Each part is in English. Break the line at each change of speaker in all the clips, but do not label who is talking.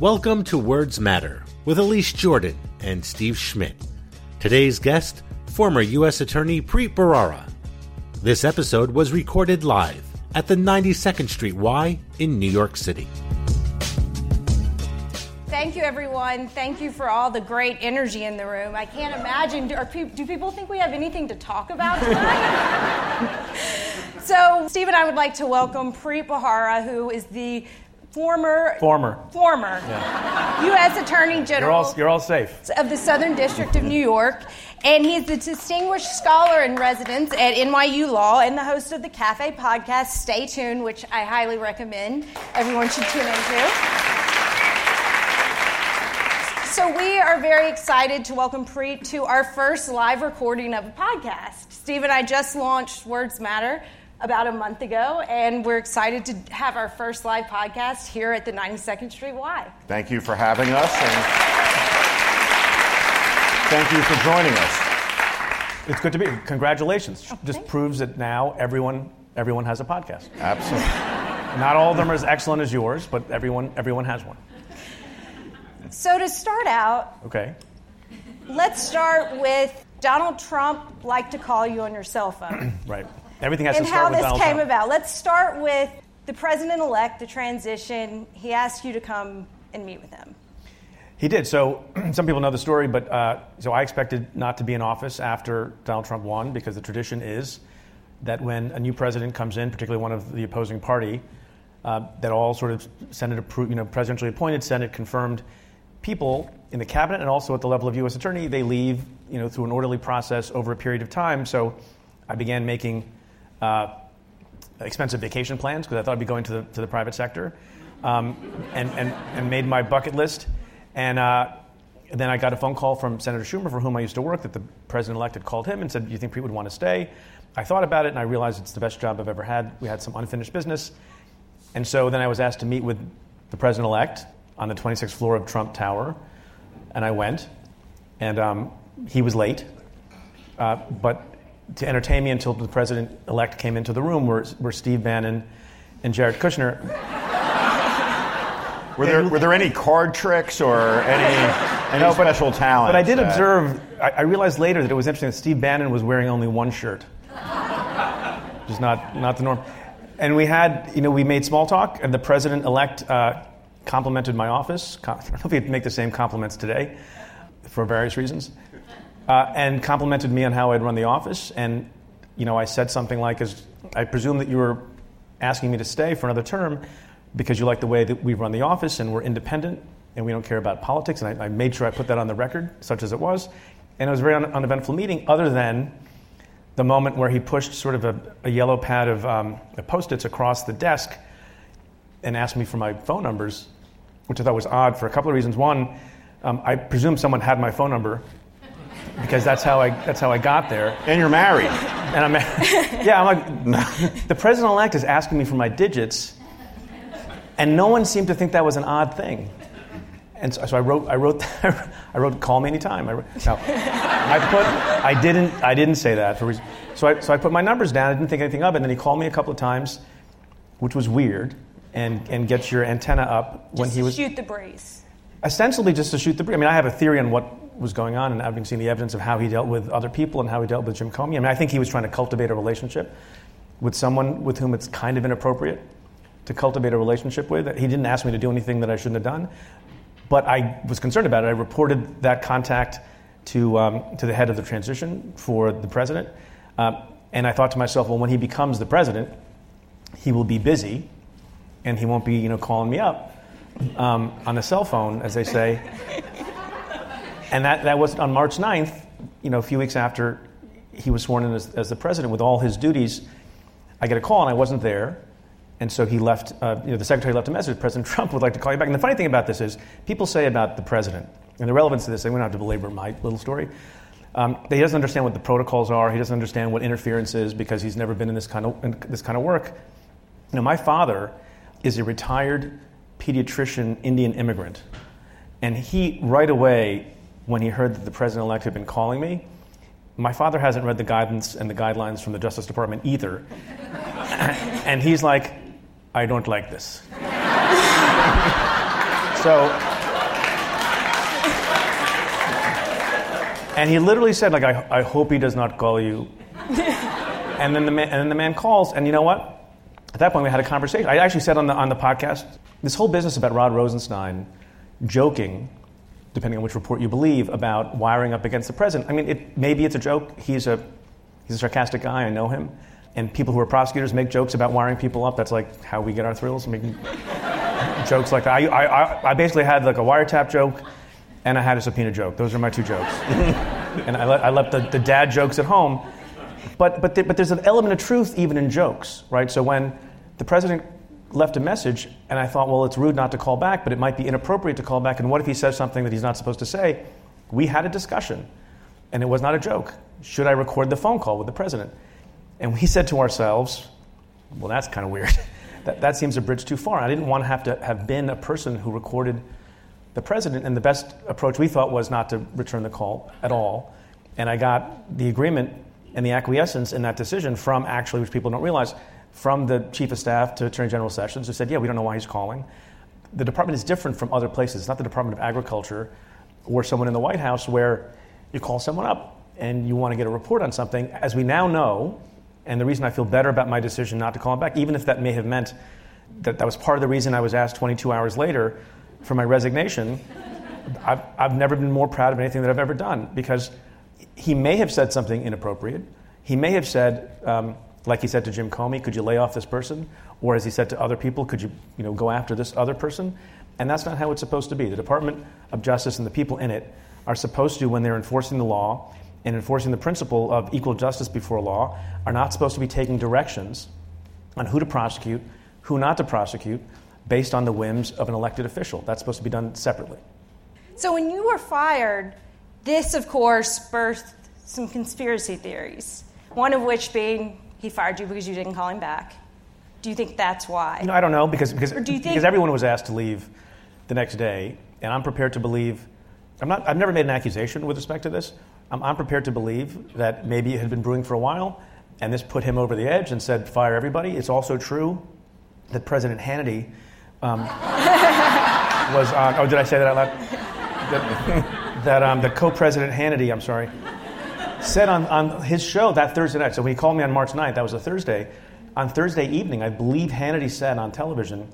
Welcome to Words Matter with Elise Jordan and Steve Schmidt. Today's guest, former U.S. Attorney Preet Bharara. This episode was recorded live at the 92nd Street Y in New York City.
Thank you, everyone. Thank you for all the great energy in the room. I can't imagine. Do, pe- do people think we have anything to talk about tonight? so, Steve and I would like to welcome Preet Bharara, who is the former
Former.
former U.S. Attorney
You're
General
all, you're all safe.
of the Southern District of New York, and he's the distinguished scholar in residence at NYU Law and the host of the Cafe podcast. Stay tuned, which I highly recommend. Everyone should tune into. So we are very excited to welcome Preet to our first live recording of a podcast. Steve and I just launched Words Matter about a month ago, and we're excited to have our first live podcast here at the 92nd Street Y.
Thank you for having us and thank you for joining us.
It's good to be. here. Congratulations.
Oh, Just
proves that now everyone everyone has a podcast.
Absolutely.
Not all of them are as excellent as yours, but everyone everyone has one.
So to start out,
Okay.
Let's start with Donald Trump like to call you on your cell phone
Right. Everything has
and
to
how
start with
this
Donald
came
Trump.
about. Let's start with the president elect, the transition. He asked you to come and meet with him.
He did. So some people know the story, but uh, so I expected not to be in office after Donald Trump won because the tradition is that when a new president comes in, particularly one of the opposing party, uh, that all sort of Senate approved, you know, presidentially appointed, Senate confirmed people in the cabinet and also at the level of U.S. attorney, they leave, you know, through an orderly process over a period of time. So I began making uh, expensive vacation plans because I thought I'd be going to the, to the private sector, um, and, and, and made my bucket list. And uh, then I got a phone call from Senator Schumer, for whom I used to work, that the president elect had called him and said, Do you think Pete would want to stay? I thought about it and I realized it's the best job I've ever had. We had some unfinished business. And so then I was asked to meet with the president elect on the 26th floor of Trump Tower. And I went, and um, he was late. Uh, but to entertain me until the president elect came into the room were, were Steve Bannon and Jared Kushner.
Were there, were there any card tricks or any, any
No, but-
special talent?
But I did observe, I, I realized later that it was interesting that Steve Bannon was wearing only one shirt, which is not, not the norm. And we had, you know, we made small talk, and the president elect uh, complimented my office. I don't know if he'd make the same compliments today for various reasons. Uh, and complimented me on how I'd run the office. And, you know, I said something like, as, I presume that you were asking me to stay for another term because you like the way that we run the office and we're independent and we don't care about politics. And I, I made sure I put that on the record, such as it was. And it was a very un- uneventful meeting, other than the moment where he pushed sort of a, a yellow pad of um, post-its across the desk and asked me for my phone numbers, which I thought was odd for a couple of reasons. One, um, I presume someone had my phone number because that's how I that's how I got there.
And you're married.
And I'm, yeah, I'm like, the president-elect is asking me for my digits, and no one seemed to think that was an odd thing. And so, so I wrote, I wrote, I wrote, call me anytime. I, wrote, no, I put, I didn't, I didn't say that for reason. So I, so I put my numbers down. I didn't think anything of it. And then he called me a couple of times, which was weird, and and get your antenna up when
Just
he was
shoot the breeze.
ostensibly just to shoot the breeze. I mean, I have a theory on what was going on, and having seen the evidence of how he dealt with other people and how he dealt with Jim Comey. I mean, I think he was trying to cultivate a relationship with someone with whom it's kind of inappropriate to cultivate a relationship with. He didn't ask me to do anything that I shouldn't have done, but I was concerned about it. I reported that contact to um, to the head of the transition for the president, uh, and I thought to myself, well, when he becomes the president, he will be busy, and he won't be, you know, calling me up um, on the cell phone, as they say. And that, that was on March 9th, you know, a few weeks after he was sworn in as, as the president with all his duties. I get a call and I wasn't there. And so he left, uh, you know, the secretary left a message. President Trump would like to call you back. And the funny thing about this is, people say about the president, and the relevance to this, we don't have to belabor my little story, um, he doesn't understand what the protocols are. He doesn't understand what interference is because he's never been in this kind of, in this kind of work. You know, my father is a retired pediatrician Indian immigrant. And he, right away, when he heard that the president elect had been calling me. My father hasn't read the guidance and the guidelines from the Justice Department either. and he's like, I don't like this. so, and he literally said, like, I, I hope he does not call you. and, then the man, and then the man calls, and you know what? At that point, we had a conversation. I actually said on the, on the podcast, this whole business about Rod Rosenstein joking depending on which report you believe, about wiring up against the president. I mean, it, maybe it's a joke. He's a, he's a sarcastic guy. I know him. And people who are prosecutors make jokes about wiring people up. That's like how we get our thrills, making jokes like that. I, I, I basically had like a wiretap joke and I had a subpoena joke. Those are my two jokes. and I, I left the, the dad jokes at home. But, but, but there's an element of truth even in jokes, right? So when the president left a message, and I thought, well, it's rude not to call back, but it might be inappropriate to call back. And what if he says something that he's not supposed to say? We had a discussion, and it was not a joke. Should I record the phone call with the president? And we said to ourselves, well, that's kind of weird. that, that seems a bridge too far. I didn't want to have to have been a person who recorded the president, and the best approach we thought was not to return the call at all. And I got the agreement and the acquiescence in that decision from actually, which people don't realize, from the chief of staff to Attorney General Sessions, who said, Yeah, we don't know why he's calling. The department is different from other places. It's not the Department of Agriculture or someone in the White House where you call someone up and you want to get a report on something. As we now know, and the reason I feel better about my decision not to call him back, even if that may have meant that that was part of the reason I was asked 22 hours later for my resignation, I've, I've never been more proud of anything that I've ever done because he may have said something inappropriate. He may have said, um, like he said to Jim Comey, could you lay off this person? Or as he said to other people, could you, you know, go after this other person? And that's not how it's supposed to be. The Department of Justice and the people in it are supposed to, when they're enforcing the law and enforcing the principle of equal justice before law, are not supposed to be taking directions on who to prosecute, who not to prosecute, based on the whims of an elected official. That's supposed to be done separately.
So when you were fired, this, of course, birthed some conspiracy theories, one of which being he fired you because you didn't call him back. Do you think that's why?
You know, I don't know because because,
think-
because everyone was asked to leave the next day, and I'm prepared to believe. I'm not. I've never made an accusation with respect to this. I'm, I'm prepared to believe that maybe it had been brewing for a while, and this put him over the edge and said, "Fire everybody." It's also true that President Hannity um, was on. Oh, did I say that out loud? That, that um, the co-president Hannity. I'm sorry said on, on his show that Thursday night. So when he called me on March 9th, that was a Thursday. On Thursday evening, I believe Hannity said on television,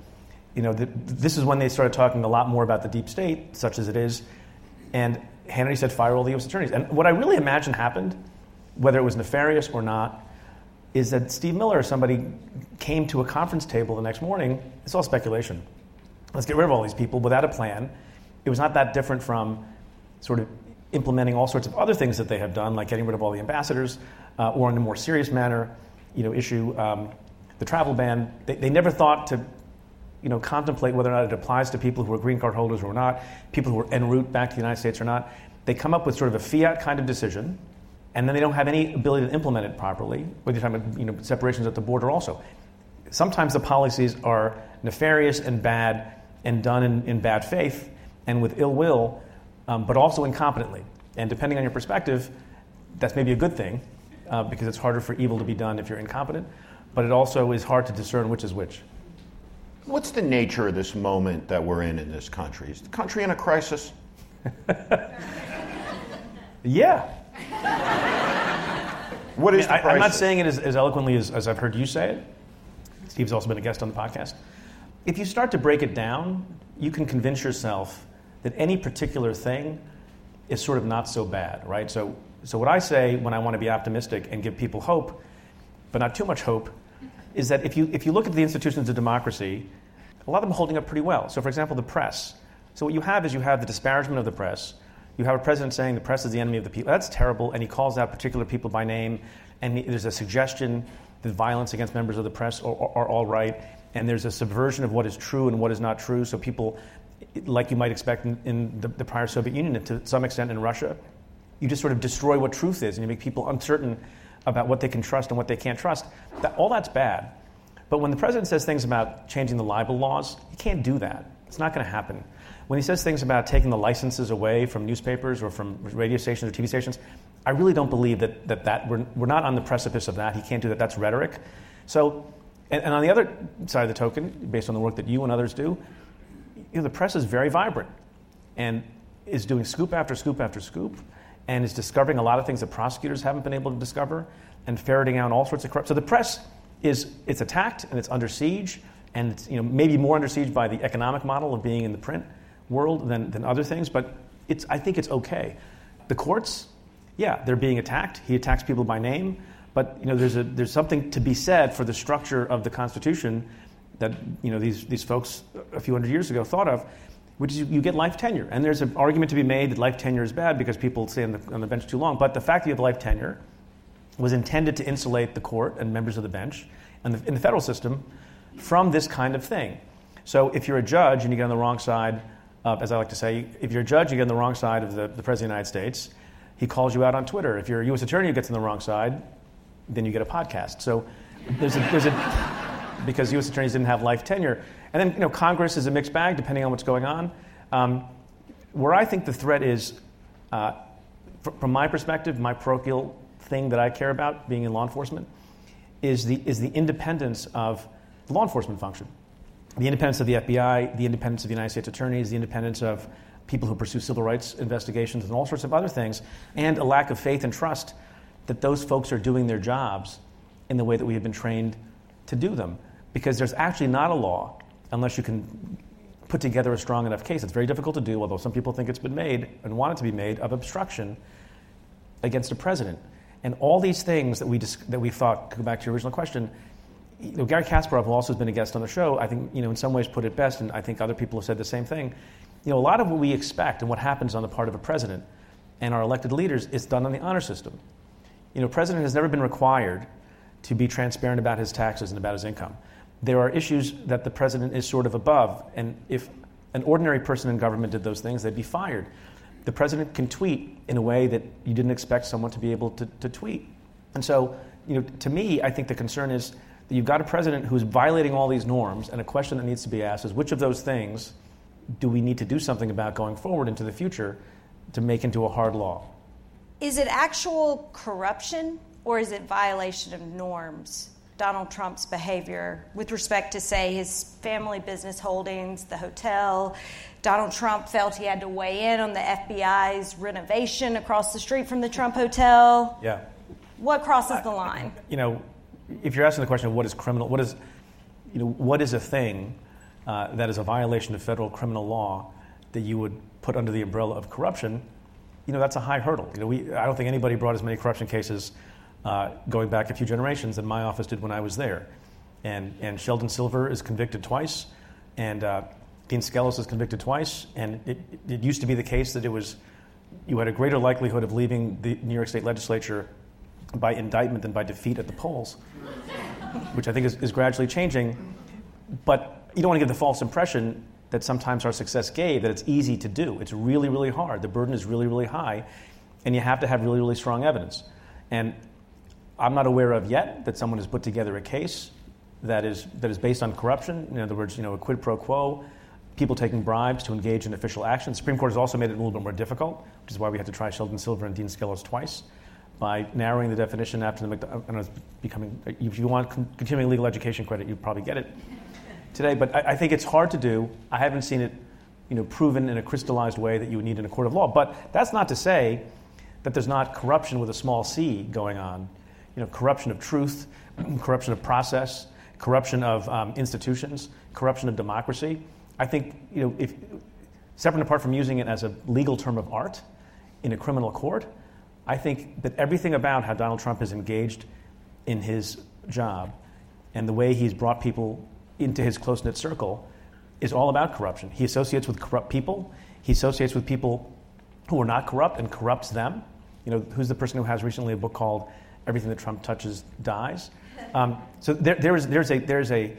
you know, this is when they started talking a lot more about the deep state, such as it is. And Hannity said, fire all the U.S. attorneys. And what I really imagine happened, whether it was nefarious or not, is that Steve Miller or somebody came to a conference table the next morning. It's all speculation. Let's get rid of all these people without a plan. It was not that different from sort of implementing all sorts of other things that they have done, like getting rid of all the ambassadors, uh, or in a more serious manner, you know, issue um, the travel ban. They, they, never thought to, you know, contemplate whether or not it applies to people who are green card holders or not, people who are en route back to the United States or not. They come up with sort of a fiat kind of decision, and then they don't have any ability to implement it properly. Whether you're talking about, you know, separations at the border, also. Sometimes the policies are nefarious and bad and done in, in bad faith and with ill will um, but also incompetently. And depending on your perspective, that's maybe a good thing uh, because it's harder for evil to be done if you're incompetent, but it also is hard to discern which is which.
What's the nature of this moment that we're in in this country? Is the country in a crisis?
yeah.
What is
I
the
I, am not saying it as, as eloquently as, as I've heard you say it. Steve's also been a guest on the podcast. If you start to break it down, you can convince yourself that any particular thing is sort of not so bad, right? So, so what I say when I want to be optimistic and give people hope, but not too much hope, is that if you, if you look at the institutions of democracy, a lot of them are holding up pretty well. So, for example, the press. So, what you have is you have the disparagement of the press. You have a president saying the press is the enemy of the people. That's terrible, and he calls out particular people by name, and there's a suggestion that violence against members of the press are, are, are all right, and there's a subversion of what is true and what is not true. So, people like you might expect in, in the, the, prior Soviet Union, and to some extent in Russia. You just sort of destroy what truth is, and you make people uncertain about what they can trust and what they can't trust. That, all that's bad. But when the president says things about changing the libel laws, he can't do that. It's not going to happen. When he says things about taking the licenses away from newspapers or from radio stations or TV stations, I really don't believe that, that, that we're, we're not on the precipice of that. He can't do that. That's rhetoric. So, and, and on the other side of the token, based on the work that you and others do, you know, the press is very vibrant and is doing scoop after scoop after scoop and is discovering a lot of things that prosecutors haven't been able to discover and ferreting out all sorts of corruption. So the press is it's attacked and it's under siege and it's you know maybe more under siege by the economic model of being in the print world than, than other things, but it's, I think it's okay. The courts, yeah, they're being attacked. He attacks people by name, but you know there's, a, there's something to be said for the structure of the Constitution that you know these, these folks a few hundred years ago thought of, which is you, you get life tenure. And there's an argument to be made that life tenure is bad because people stay on the, on the bench too long. But the fact that you have life tenure was intended to insulate the court and members of the bench and the, in the federal system from this kind of thing. So if you're a judge and you get on the wrong side, uh, as I like to say, if you're a judge, you get on the wrong side of the, the President of the United States. He calls you out on Twitter. If you're a U.S. attorney who gets on the wrong side, then you get a podcast. So there's a, there's a because U.S. attorneys didn't have life tenure. And then you know Congress is a mixed bag depending on what's going on. Um, where I think the threat is, uh, fr- from my perspective, my parochial thing that I care about, being in law enforcement, is the is the independence of the law enforcement function, the independence of the FBI, the independence of the United States attorneys, the independence of people who pursue civil rights investigations, and all sorts of other things, and a lack of faith and trust that those folks are doing their jobs in the way that we have been trained to do them. Because there's actually not a law unless you can put together a strong enough case. It's very difficult to do, although some people think it's been made and want it to be made, of obstruction against a president. And all these things that we, dis- that we thought, go back to your original question, you know, Garry Kasparov, who also has been a guest on the show, I think, you know, in some ways put it best, and I think other people have said the same thing. You know, a lot of what we expect and what happens on the part of a president and our elected leaders is done on the honor system. You know, a president has never been required to be transparent about his taxes and about his income. There are issues that the president is sort of above, and if an ordinary person in government did those things, they'd be fired. The president can tweet in a way that you didn't expect someone to be able to, to tweet. And so, you know, to me, I think the concern is that you've got a president who's violating all these norms, and a question that needs to be asked is which of those things do we need to do something about going forward into the future to make into a hard law?
Is it actual corruption or is it violation of norms? Donald Trump's behavior with respect to, say, his family business holdings, the hotel. Donald Trump felt he had to weigh in on the FBI's renovation across the street from the Trump Hotel.
Yeah.
What crosses the line?
You know, if you're asking the question of what is criminal, what is, you know, what is a thing uh, that is a violation of federal criminal law that you would put under the umbrella of corruption, you know, that's a high hurdle. You know, we, I don't think anybody brought as many corruption cases uh, going back a few generations than my office did when I was there. And, and Sheldon Silver is convicted twice, and uh, Dean Skelos is convicted twice. And it, it used to be the case that it was you had a greater likelihood of leaving the New York State legislature by indictment than by defeat at the polls, which I think is, is gradually changing. But you don't want to give the false impression that sometimes our success gave that it's easy to do. It's really, really hard. The burden is really, really high, and you have to have really, really strong evidence. And I'm not aware of yet that someone has put together a case that is, that is based on corruption. In other words, you know, a quid pro quo, people taking bribes to engage in official action. The Supreme Court has also made it a little bit more difficult, which is why we had to try Sheldon Silver and Dean Skelos twice by narrowing the definition after the it's becoming. If you want continuing legal education credit, you probably get it today. But I, I think it's hard to do. I haven't seen it, you know, proven in a crystallized way that you would need in a court of law. But that's not to say that there's not corruption with a small c going on you know, corruption of truth, corruption of process, corruption of um, institutions, corruption of democracy. I think, you know, if, separate and apart from using it as a legal term of art in a criminal court, I think that everything about how Donald Trump is engaged in his job and the way he's brought people into his close knit circle is all about corruption. He associates with corrupt people, he associates with people who are not corrupt and corrupts them. You know, who's the person who has recently a book called everything that Trump touches dies. Um, so there, there is, there's, a, there's a,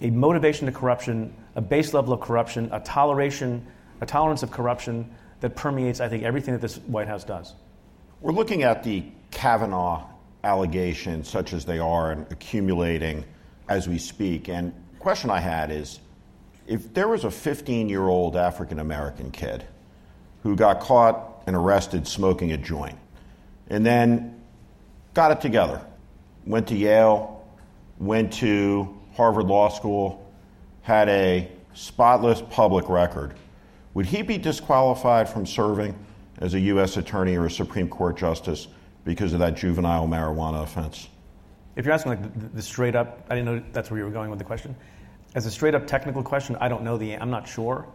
a motivation to corruption, a base level of corruption, a toleration, a tolerance of corruption that permeates, I think, everything that this White House does.
We're looking at the Kavanaugh allegations, such as they are, and accumulating as we speak. And the question I had is if there was a 15 year old African American kid who got caught and arrested smoking a joint, and then got it together. Went to Yale, went to Harvard Law School, had a spotless public record. Would he be disqualified from serving as a U.S. attorney or a Supreme Court justice because of that juvenile marijuana offense?
If you're asking like the, the straight up, I didn't know that's where you were going with the question. As a straight up technical question, I don't know the. I'm not sure.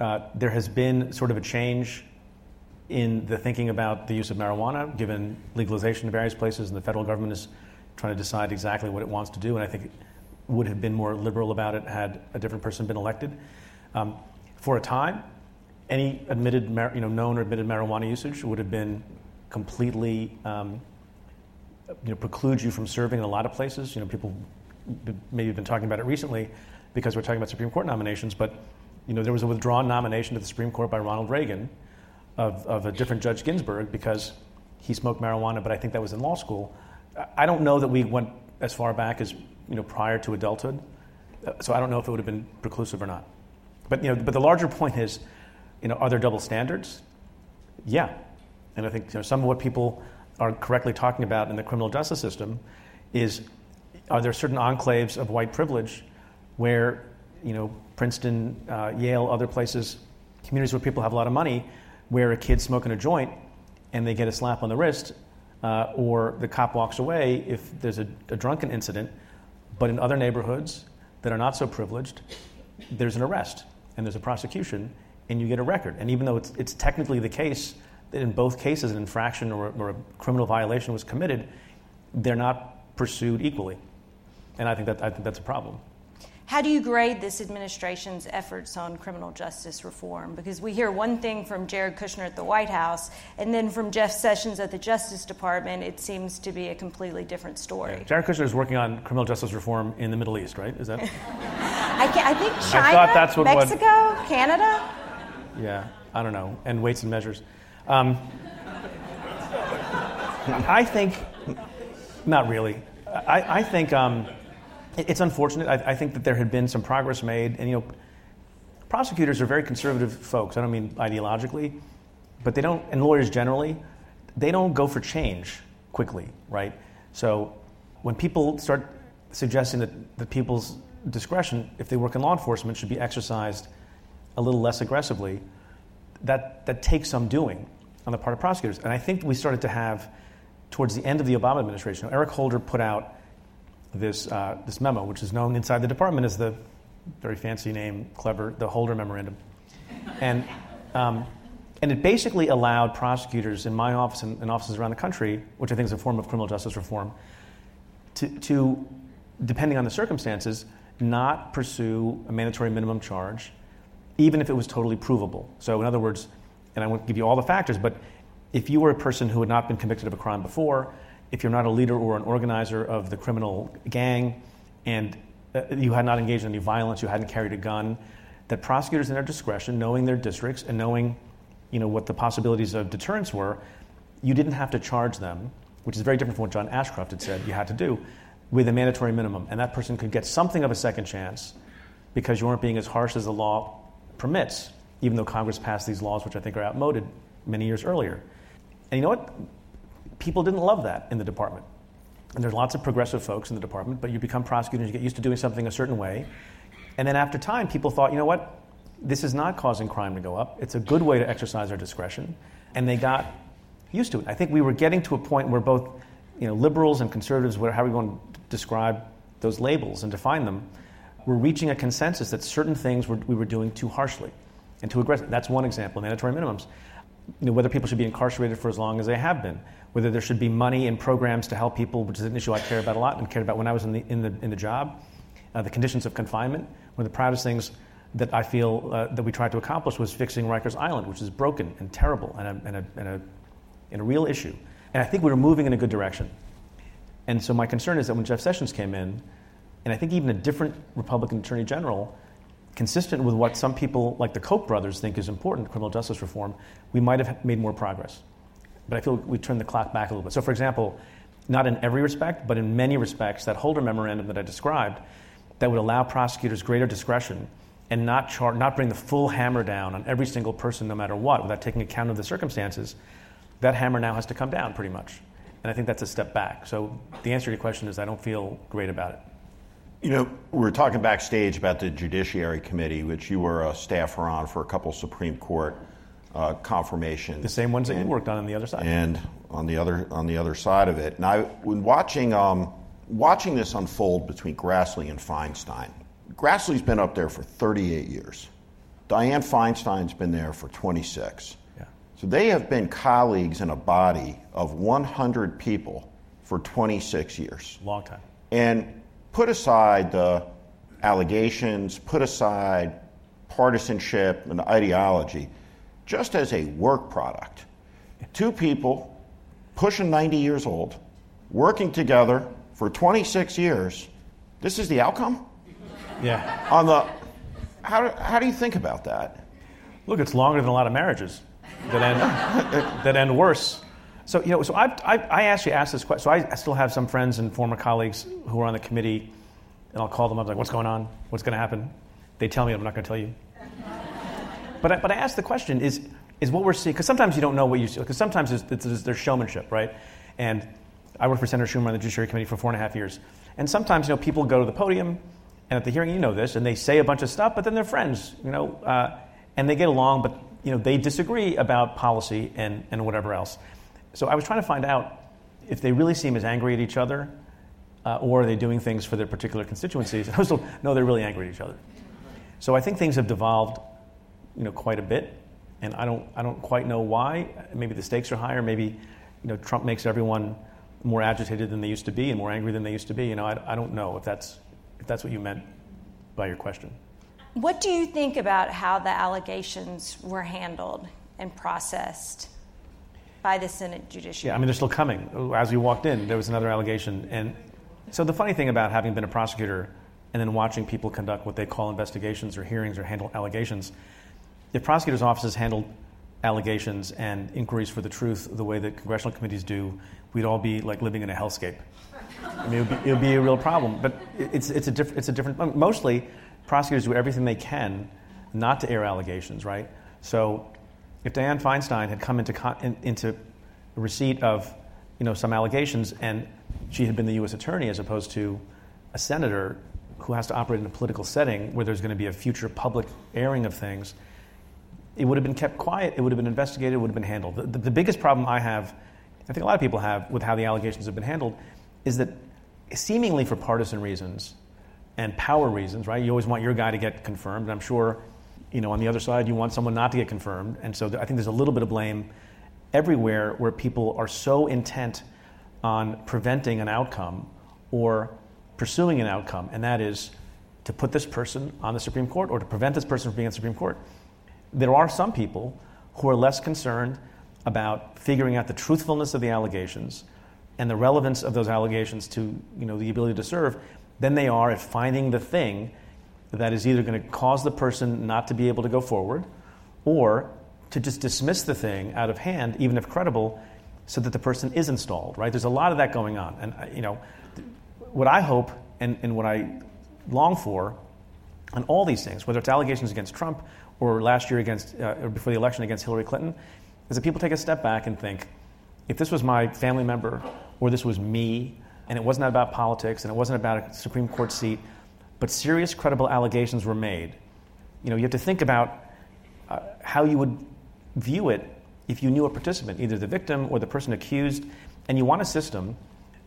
Uh, there has been sort of a change in the thinking about the use of marijuana, given legalization in various places, and the federal government is trying to decide exactly what it wants to do. And I think it would have been more liberal about it had a different person been elected. Um, for a time, any admitted, you know, known or admitted marijuana usage would have been completely, um, you know, precludes you from serving in a lot of places. You know, people maybe have been talking about it recently because we're talking about Supreme Court nominations, but you know, there was a withdrawn nomination to the Supreme Court by Ronald Reagan of, of a different Judge Ginsburg because he smoked marijuana, but I think that was in law school. I don't know that we went as far back as you know prior to adulthood, so I don't know if it would have been preclusive or not. But you know, but the larger point is, you know, are there double standards? Yeah, and I think you know, some of what people are correctly talking about in the criminal justice system is are there certain enclaves of white privilege where you know Princeton, uh, Yale, other places, communities where people have a lot of money, where a kid's smoking a joint and they get a slap on the wrist, uh, or the cop walks away if there's a, a drunken incident. But in other neighborhoods that are not so privileged, there's an arrest and there's a prosecution and you get a record. And even though it's, it's technically the case that in both cases an infraction or, or a criminal violation was committed, they're not pursued equally. And I think, that, I think that's a problem.
How do you grade this administration's efforts on criminal justice reform? Because we hear one thing from Jared Kushner at the White House, and then from Jeff Sessions at the Justice Department, it seems to be a completely different story. Yeah.
Jared Kushner is working on criminal justice reform in the Middle East, right? Is that?
I, I, think China, I Mexico, what, Canada.
Yeah, I don't know, and weights and measures. Um, I think, not really. I, I think. Um, it's unfortunate. I, I, think that there had been some progress made, and you know, prosecutors are very conservative folks. I don't mean ideologically, but they don't, and lawyers generally, they don't go for change quickly, right? So when people start suggesting that, that people's discretion, if they work in law enforcement, should be exercised a little less aggressively, that, that takes some doing on the part of prosecutors. And I think we started to have, towards the end of the Obama administration, Eric Holder put out this, uh, this memo, which is known inside the department as the very fancy name, clever, the Holder Memorandum. And, um, and it basically allowed prosecutors in my office and, and, offices around the country, which I think is a form of criminal justice reform, to, to, depending on the circumstances, not pursue a mandatory minimum charge, even if it was totally provable. So, in other words, and I won't give you all the factors, but if you were a person who had not been convicted of a crime before, if you're not a leader or an organizer of the criminal gang and uh, you had not engaged in any violence, you hadn't carried a gun, that prosecutors in their discretion, knowing their districts and knowing you know, what the possibilities of deterrence were, you didn't have to charge them, which is very different from what John Ashcroft had said you had to do, with a mandatory minimum. And that person could get something of a second chance because you weren't being as harsh as the law permits, even though Congress passed these laws, which I think are outmoded many years earlier. And you know what? People didn't love that in the department. And there's lots of progressive folks in the department, but you become prosecutors, you get used to doing something a certain way. And then after time, people thought, you know what? This is not causing crime to go up. It's a good way to exercise our discretion. And they got used to it. I think we were getting to a point where both you know, liberals and conservatives, however you want to describe those labels and define them, were reaching a consensus that certain things were, we were doing too harshly and too aggressive. That's one example, mandatory minimums. You know, whether people should be incarcerated for as long as they have been, whether there should be money and programs to help people, which is an issue I care about a lot and cared about when I was in the, in the, in the job. Uh, the conditions of confinement. One of the proudest things that I feel uh, that we tried to accomplish was fixing Rikers Island, which is broken and terrible and a, and, a, and, a, and a real issue. And I think we were moving in a good direction. And so my concern is that when Jeff Sessions came in, and I think even a different Republican Attorney General, consistent with what some people like the Koch brothers think is important, criminal justice reform, we might have made more progress but I feel we turned the clock back a little bit. So, for example, not in every respect, but in many respects, that Holder memorandum that I described that would allow prosecutors greater discretion and not, char- not bring the full hammer down on every single person, no matter what, without taking account of the circumstances, that hammer now has to come down pretty much. And I think that's a step back. So the answer to your question is I don't feel great about it.
You know, we were talking backstage about the Judiciary Committee, which you were a staffer on for a couple Supreme Court uh, confirmation.
The same ones that you worked on on the other side.
And on the other on the other side of it. And I, when watching um, watching this unfold between Grassley and Feinstein, Grassley's been up there for 38 years. Dianne Feinstein's been there for 26.
Yeah.
So they have been colleagues in a body of 100 people for 26 years.
Long time.
And put aside the allegations, put aside partisanship and ideology, just as a work product. Two people pushing 90 years old, working together for 26 years. This is the outcome?
Yeah.
On the how do, how do you think about that?
Look, it's longer than a lot of marriages that end that end worse. So you know, so I, I, I actually asked this question. So I still have some friends and former colleagues who are on the committee, and I'll call them up like, "What's going on? What's going to happen?" They tell me, I'm not going to tell you. But I, but I ask the question: Is is what we're seeing? Because sometimes you don't know what you see. Because sometimes there's, there's, there's showmanship, right? And I worked for Senator Schumer on the Judiciary Committee for four and a half years. And sometimes you know people go to the podium, and at the hearing, you know this, and they say a bunch of stuff, but then they're friends, you know, uh, and they get along, but you know they disagree about policy and, and whatever else. So I was trying to find out if they really seem as angry at each other, uh, or are they doing things for their particular constituencies? And I was told, no, they're really angry at each other. So I think things have devolved, you know, quite a bit, and I don't, I don't quite know why. Maybe the stakes are higher. Maybe, you know, Trump makes everyone more agitated than they used to be and more angry than they used to be. You know, I, I don't know if that's, if that's what you meant by your question.
What do you think about how the allegations were handled and processed by the Senate Judiciary?
Yeah, I mean, they're still coming. As we walked in, there was another allegation. And so the funny thing about having been a prosecutor and then watching people conduct what they call investigations or hearings or handle allegations, if prosecutors' offices handled allegations and inquiries for the truth the way that congressional committees do, we'd all be like living in a hellscape. I mean, it would be, it would be a real problem. But it's, it's, a diff- it's a different, mostly prosecutors do everything they can not to air allegations, right? So if Dianne Feinstein had come into, con- in, into receipt of you know, some allegations and she had been the U.S. attorney as opposed to a senator who has to operate in a political setting where there's going to be a future public airing of things, it would have been kept quiet, it would have been investigated, it would have been handled. The, the, the biggest problem I have, I think a lot of people have, with how the allegations have been handled, is that seemingly for partisan reasons and power reasons, right? You always want your guy to get confirmed, and I'm sure, you know, on the other side, you want someone not to get confirmed, and so I think there's a little bit of blame everywhere where people are so intent on preventing an outcome or pursuing an outcome, and that is to put this person on the Supreme Court or to prevent this person from being on the Supreme Court. There are some people who are less concerned about figuring out the truthfulness of the allegations and the relevance of those allegations to you know, the ability to serve than they are at finding the thing that is either going to cause the person not to be able to go forward or to just dismiss the thing out of hand, even if credible, so that the person is installed, right? There's a lot of that going on. And, uh, you know, what I hope and, and what I long for on all these things, whether it's allegations against Trump or last year against, uh, or before the election against Hillary Clinton, is that people take a step back and think, if this was my family member or this was me, and it wasn't about politics and it wasn't about a Supreme Court seat, but serious, credible allegations were made, you know, you have to think about uh, how you would view it if you knew a participant, either the victim or the person accused, and you want a system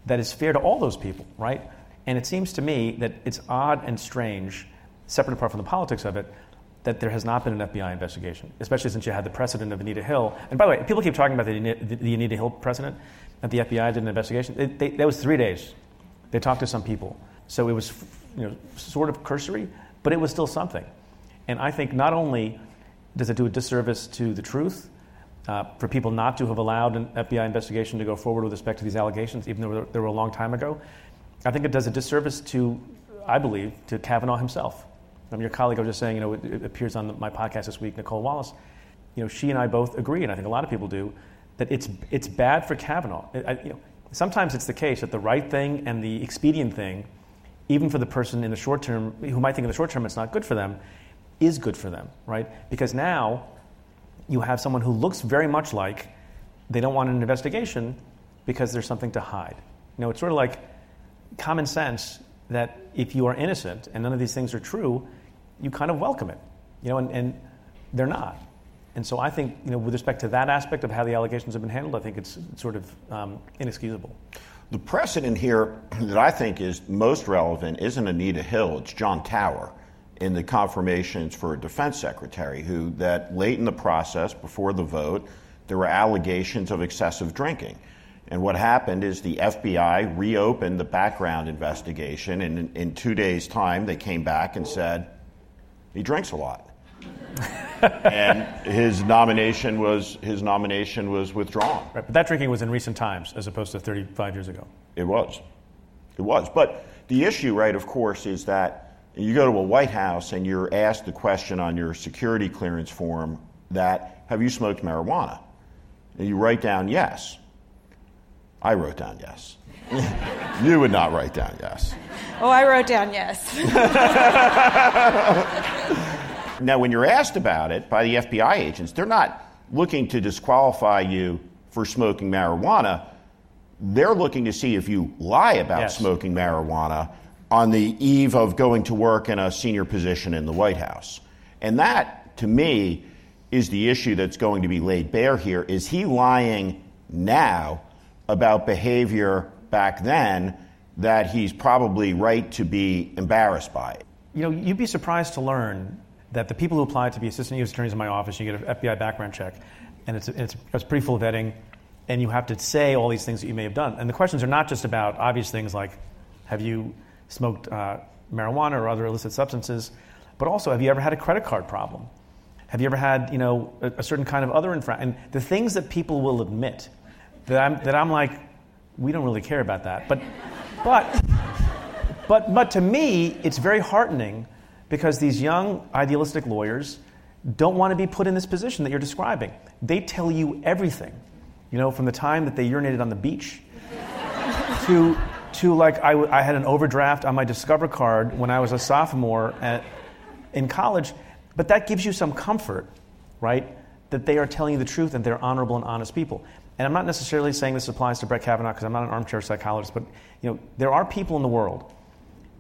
that is fair to all those people, right? And it seems to me that it's odd and strange, separate apart from the politics of it, that there has not been an FBI investigation, especially since you had the precedent of Anita Hill. And by the way, people keep talking about the, the, Anita Hill precedent, that the FBI did an investigation. It, they, that was three days. They talked to some people. So it was you know, sort of cursory, but it was still something. And I think not only does it do a disservice to the truth uh, for people not to have allowed an FBI investigation to go forward with respect to these allegations, even though they were a long time ago. I think it does a disservice to, I believe, to Kavanaugh himself. Um, your colleague, I was just saying, you know, it, it appears on the, my podcast this week, Nicolle Wallace. You know, she and I both agree, and I think a lot of people do, that it's it's bad for Kavanaugh. I, you know, sometimes it's the case that the right thing and the expedient thing, even for the person in the short term who might think in the short term it's not good for them, is good for them, right? Because now you have someone who looks very much like they don't want an investigation because there's something to hide. You know, it's sort of like common sense that if you are innocent and none of these things are true, you kind of welcome it. You know, and, and they're not. And so I think, you know, with respect to that aspect of how the allegations have been handled, I think it's sort of um, inexcusable.
The precedent here that I think is most relevant isn't Anita Hill, it's John Tower in the confirmations for a defense secretary, who that late in the process, before the vote, there were allegations of excessive drinking. And what happened is the FBI reopened the background investigation, and in, in two days' time, they came back and said, he drinks a lot. and his nomination was his nomination was withdrawn.
Right, but that drinking was in recent times as opposed to 35 years ago.
It was, it was. But the issue, right, of course, is that you go to a White House and you're asked the question on your security clearance form that have you smoked marijuana? And you write down yes. I wrote down yes. you would not write down yes.
Oh, I wrote down yes.
now, when you're asked about it by the FBI agents, they're not looking to disqualify you for smoking marijuana. They're looking to see if you lie about
Yes.
smoking marijuana on the eve of going to work in a senior position in the White House. And that, to me, is the issue that's going to be laid bare here. Is he lying now about behavior back then that he's probably right to be embarrassed by?
You know, you'd be surprised to learn that the people who apply to be assistant U.S. attorneys in my office, you get an FBI background check, and it's, it's, it's pretty full vetting, and you have to say all these things that you may have done. And the questions are not just about obvious things like, have you smoked uh, marijuana or other illicit substances, but also, have you ever had a credit card problem? Have you ever had, you know, a, a certain kind of other infraction? And the things that people will admit that I'm, that I'm like, we don't really care about that. But, but, but, but to me, it's very heartening because these young, idealistic lawyers don't want to be put in this position that you're describing. They tell you everything, you know, from the time that they urinated on the beach to, to like, I, w- I had an overdraft on my Discover card when I was a sophomore at, in college. But that gives you some comfort, right? That they are telling you the truth and they're honorable and honest people. And I'm not necessarily saying this applies to Brett Kavanaugh because I'm not an armchair psychologist, but you know, there are people in the world,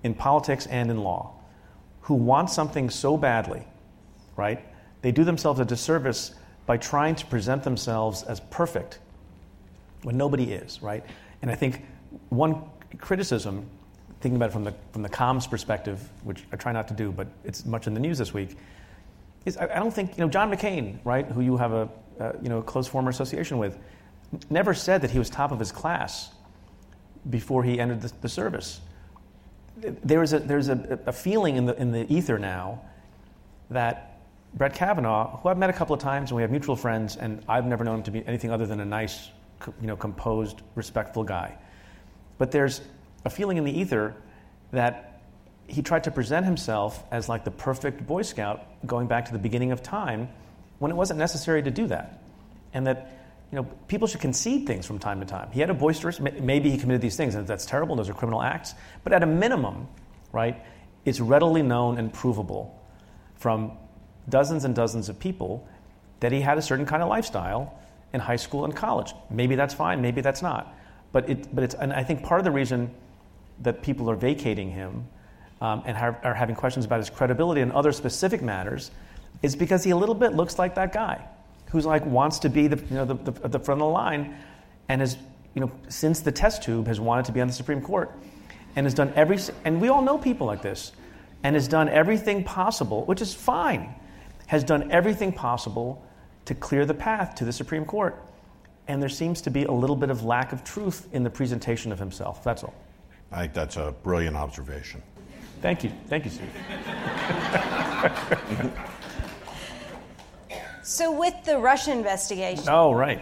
in politics and in law, who want something so badly, right? They do themselves a disservice by trying to present themselves as perfect when nobody is, right? And I think one criticism, thinking about it from the, from the comms perspective, which I try not to do, but it's much in the news this week, is I, I don't think, you know, John McCain, right, who you have a, you know, close former association with, never said that he was top of his class before he entered the, the service. There's a, there's a, a feeling in the, in the ether now that Brett Kavanaugh, who I've met a couple of times and we have mutual friends, and I've never known him to be anything other than a nice, you know, composed, respectful guy. But there's a feeling in the ether that he tried to present himself as like the perfect Boy Scout going back to the beginning of time when it wasn't necessary to do that. And that, you know, people should concede things from time to time. He had a boisterous, maybe he committed these things, and that's terrible, those are criminal acts. But at a minimum, right, it's readily known and provable from dozens and dozens of people that he had a certain kind of lifestyle in high school and college. Maybe that's fine, maybe that's not. But, it, but it's, and I think part of the reason that people are vacating him um, and are, are having questions about his credibility and other specific matters is because he a little bit looks like that guy who's like wants to be the, you know, the, the, at the front of the line and has, you know, since the test tube has wanted to be on the Supreme Court and has done every, and we all know people like this, and has done everything possible, which is fine, has done everything possible to clear the path to the Supreme Court. And there seems to be a little bit of lack of truth in the presentation of himself. That's all.
I think that's a brilliant observation.
Thank you. Thank you, Steve.
So, with the Russia investigation,
Oh, right.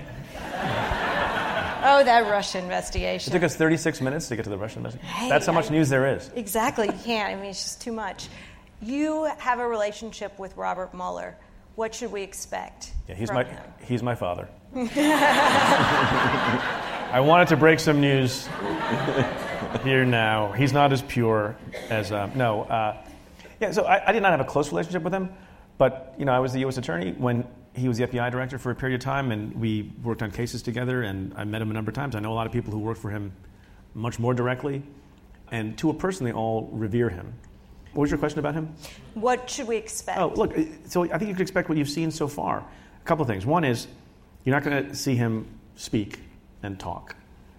oh, that Russia investigation.
It took us 36 minutes to get to the Russian investigation.
Hey,
That's how much
I-
news there is.
Exactly, you can't. I mean, it's just too much. You have a relationship with Robert Mueller. What should we expect?
Yeah, he's my
him?
he's my father. I wanted to break some news here now. He's not as pure as um, no. Uh, yeah, so I, I did not have a close relationship with him, but you know I was the U.S. attorney when he was the FBI director for a period of time, and we worked on cases together. And I met him a number of times. I know a lot of people who work for him much more directly, and to a person, they all revere him. What was your question about him?
What should we expect?
Oh, look, so I think you can expect what you've seen so far. A couple of things. One is you're not going to see him speak and talk,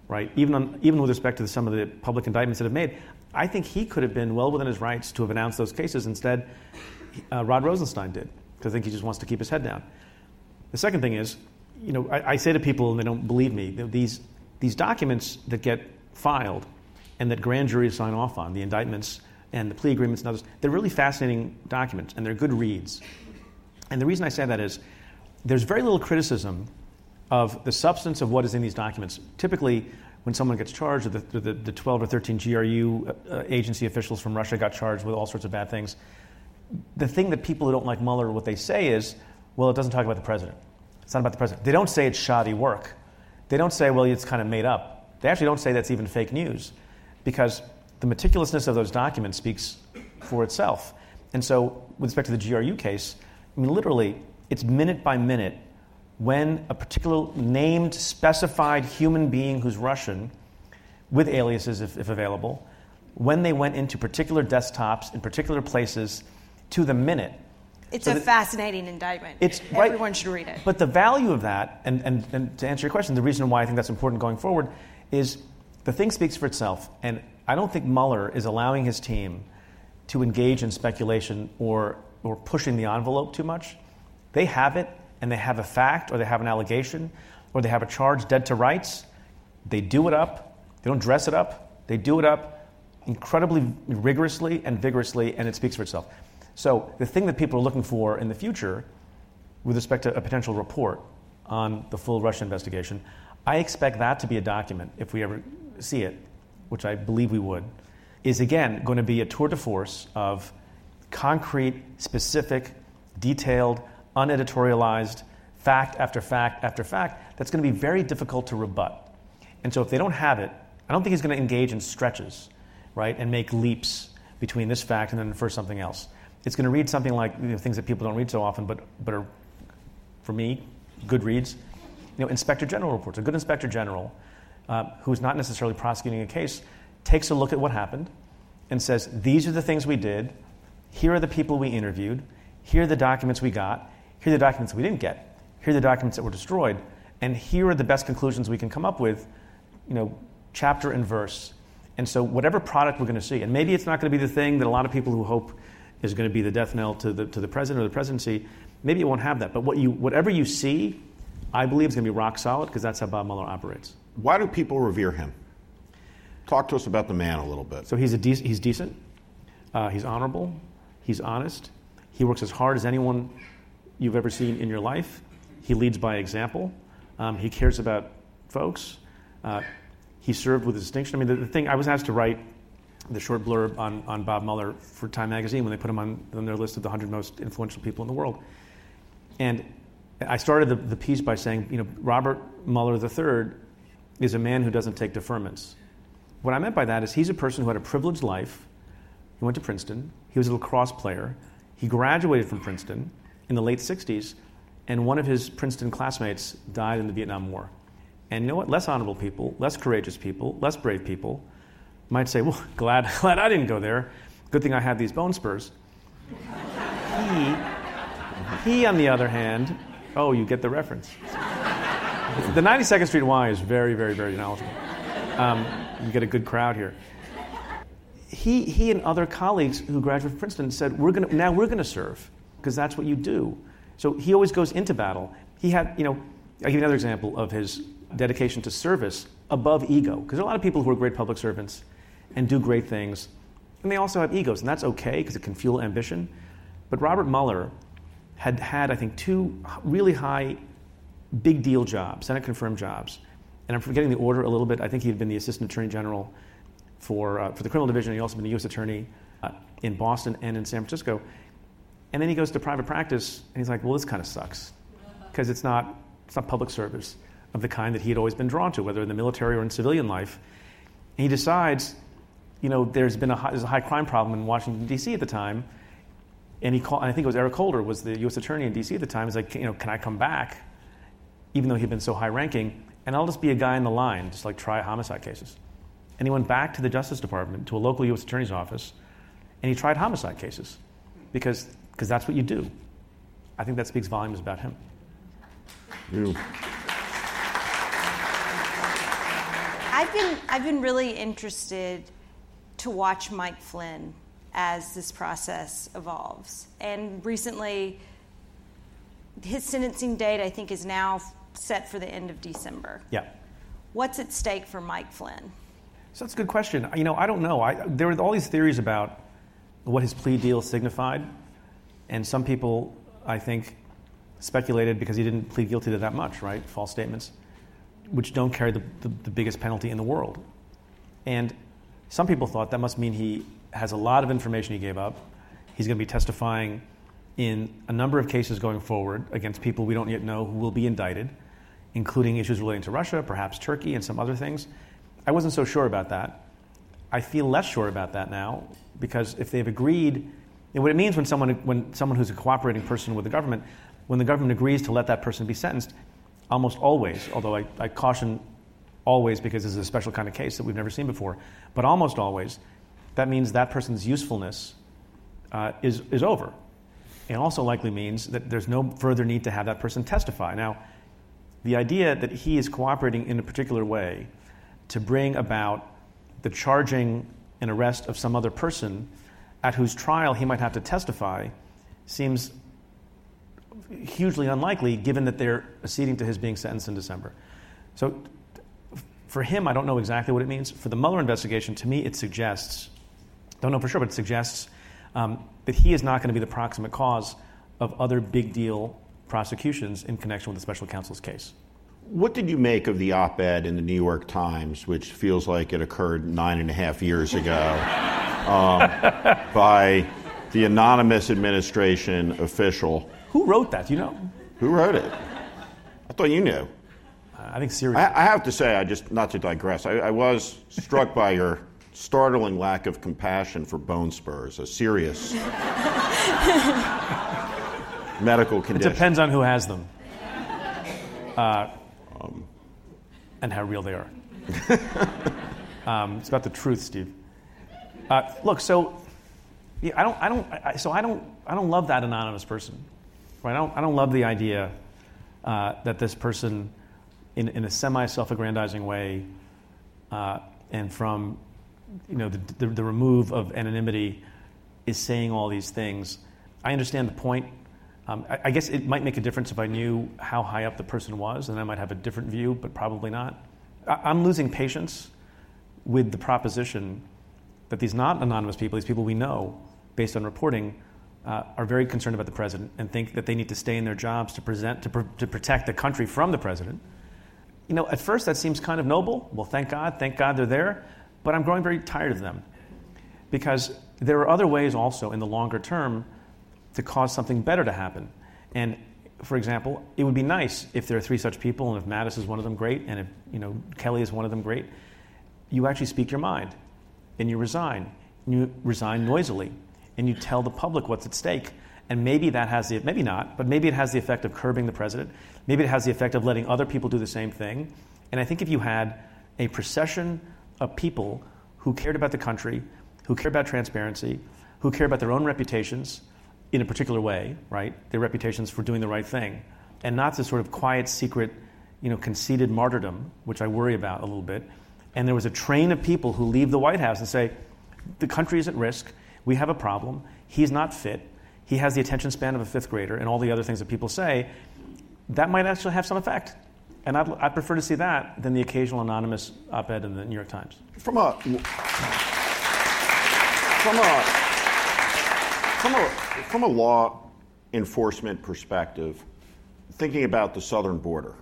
right? Even, on, even with respect to some of the public indictments that have made, I think he could have been well within his rights to have announced those cases. Instead, uh, Rod Rosenstein did, because I think he just wants to keep his head down. The second thing is, you know, I, I say to people, and they don't believe me, these, these documents that get filed and that grand juries sign off on, the indictments and the plea agreements and others, they're really fascinating documents and they're good reads. And the reason I say that is there's very little criticism of the substance of what is in these documents. Typically, when someone gets charged, or the, the, the 12 or 13 GRU uh, agency officials from Russia got charged with all sorts of bad things, the thing that people who don't like Mueller, what they say is, well, it doesn't talk about the president. It's not about the president. They don't say it's shoddy work. They don't say, well, it's kind of made up. They actually don't say that's even fake news because the meticulousness of those documents speaks for itself. And so, with respect to the GRU case, I mean, literally, it's minute by minute when a particular named, specified human being who's Russian, with aliases if, if available, when they went into particular desktops in particular places to the minute
it's so a fascinating indictment.
It's,
Everyone should read it.
But the value of that, and, and, and to answer your question, the reason why I think that's important going forward is the thing speaks for itself. And I don't think Mueller is allowing his team to engage in speculation or, or pushing the envelope too much. They have it, and they have a fact, or they have an allegation, or they have a charge dead to rights. They do it up. They don't dress it up. They do it up incredibly rigorously and vigorously, and it speaks for itself. So the thing that people are looking for in the future with respect to a potential report on the full Russia investigation, I expect that to be a document, if we ever see it, which I believe we would, is again going to be a tour de force of concrete, specific, detailed, uneditorialized, fact after fact after fact that's going to be very difficult to rebut. And so if they don't have it, I don't think he's going to engage in stretches, right, and make leaps between this fact and then infer something else. It's going to read something like you know, things that people don't read so often, but, but are, for me, good reads. You know, Inspector General reports. A good Inspector General, uh, who's not necessarily prosecuting a case, takes a look at what happened and says, These are the things we did. Here are the people we interviewed. Here are the documents we got. Here are the documents we didn't get. Here are the documents that were destroyed. And here are the best conclusions we can come up with, you know, chapter and verse. And so, whatever product we're going to see, and maybe it's not going to be the thing that a lot of people who hope is going to be the death knell to the, to the president or the presidency. Maybe it won't have that. But what you, whatever you see, I believe is going to be rock solid because that's how Bob Mueller operates.
Why do people revere him? Talk to us about the man a little bit.
So he's, a de- he's decent, uh, he's honorable, he's honest, he works as hard as anyone you've ever seen in your life, he leads by example, um, he cares about folks. Uh, he served with distinction. I mean, the, the thing I was asked to write the short blurb on, on Bob Mueller for Time Magazine when they put him on, on their list of the 100 most influential people in the world. And I started the, the piece by saying, you know, Robert Mueller III is a man who doesn't take deferments. What I meant by that is he's a person who had a privileged life. He went to Princeton. He was a lacrosse player. He graduated from Princeton in the late 60s, and one of his Princeton classmates died in the Vietnam War. And you know what? Less honorable people, less courageous people, less brave people might say, well, glad, glad I didn't go there. Good thing I had these bone spurs. he, he, on the other hand, oh, you get the reference. the 92nd Street Y is very, very, very knowledgeable. Um, you get a good crowd here. He, he and other colleagues who graduated from Princeton said, we're gonna, now we're going to serve, because that's what you do. So he always goes into battle. He had, you know, I'll give you another example of his dedication to service above ego, because there are a lot of people who are great public servants and do great things. And they also have egos, and that's okay because it can fuel ambition. But Robert Mueller had had, I think, two really high, big deal jobs, Senate confirmed jobs. And I'm forgetting the order a little bit. I think he had been the Assistant Attorney General for, uh, for the criminal division. He also been the U.S. Attorney uh, in Boston and in San Francisco. And then he goes to private practice, and he's like, well, this kind of sucks because it's not, it's not public service of the kind that he had always been drawn to, whether in the military or in civilian life. And he decides you know, there's been a high, there's a high crime problem in Washington D.C. at the time, and he called. And I think it was Eric Holder was the U.S. attorney in D.C. at the time. He's like, you know, can I come back, even though he'd been so high ranking, and I'll just be a guy in the line, just like try homicide cases. And he went back to the Justice Department to a local U.S. attorney's office, and he tried homicide cases, because because that's what you do. I think that speaks volumes about him.
Ooh.
I've been I've been really interested to watch Mike Flynn as this process evolves. And recently, his sentencing date I think is now set for the end of December.
Yeah.
What's at stake for Mike Flynn?
So that's a good question. You know, I don't know. I, there were all these theories about what his plea deal signified, and some people, I think, speculated because he didn't plead guilty to that much, right? False statements, which don't carry the, the, the biggest penalty in the world. And some people thought that must mean he has a lot of information he gave up. He's going to be testifying in a number of cases going forward against people we don't yet know who will be indicted, including issues relating to Russia, perhaps Turkey, and some other things. I wasn't so sure about that. I feel less sure about that now because if they've agreed, and what it means when someone, when someone who's a cooperating person with the government, when the government agrees to let that person be sentenced, almost always, although I, I caution always because this is a special kind of case that we've never seen before, but almost always, that means that person's usefulness uh, is, is over. It also likely means that there's no further need to have that person testify. Now, the idea that he is cooperating in a particular way to bring about the charging and arrest of some other person at whose trial he might have to testify seems hugely unlikely given that they're acceding to his being sentenced in December. So for him, I don't know exactly what it means. For the Mueller investigation, to me, it suggests, don't know for sure, but it suggests um, that he is not going to be the proximate cause of other big deal prosecutions in connection with the special counsel's case.
What did you make of the op ed in the New York Times, which feels like it occurred nine and a half years ago, um, by the anonymous administration official?
Who wrote that? Do you know?
Who wrote it? I thought you knew.
I think Siri.
I, I have to say, I just, not to digress, I, I was struck by your startling lack of compassion for bone spurs, a serious medical condition.
It depends on who has them uh, and how real they are. um, it's about the truth, Steve. Uh, look, so yeah, I don't, I don't, I, so I don't, I don't love that anonymous person. Right? I don't, I don't love the idea uh, that this person, in, in a semi-self-aggrandizing way, uh, and from you know the, the, the remove of anonymity, is saying all these things. I understand the point. Um, I, I guess it might make a difference if I knew how high up the person was, and I might have a different view, but probably not. I, I'm losing patience with the proposition that these not anonymous people, these people we know based on reporting, uh, are very concerned about the president and think that they need to stay in their jobs to, present, to, pr- to protect the country from the president. You know, at first that seems kind of noble. Well, thank God, thank God they're there. But I'm growing very tired of them because there are other ways also in the longer term to cause something better to happen. And for example, it would be nice if there are three such people, and if Mattis is one of them, great, and if you know Kelly is one of them, great. You actually speak your mind, and you resign. And you resign noisily, and you tell the public what's at stake. And maybe that has the maybe not, but maybe it has the effect of curbing the president. Maybe it has the effect of letting other people do the same thing. And I think if you had a procession of people who cared about the country, who cared about transparency, who care about their own reputations in a particular way, right? Their reputations for doing the right thing, and not this sort of quiet, secret, you know, conceited martyrdom, which I worry about a little bit. And there was a train of people who leave the White House and say, the country is at risk. We have a problem. He's not fit. He has the attention span of a fifth grader, and all the other things that people say. That might actually have some effect. And I'd, I'd prefer to see that than the occasional anonymous op ed in the New York Times.
From a from a from a from a law enforcement perspective, thinking about the southern border,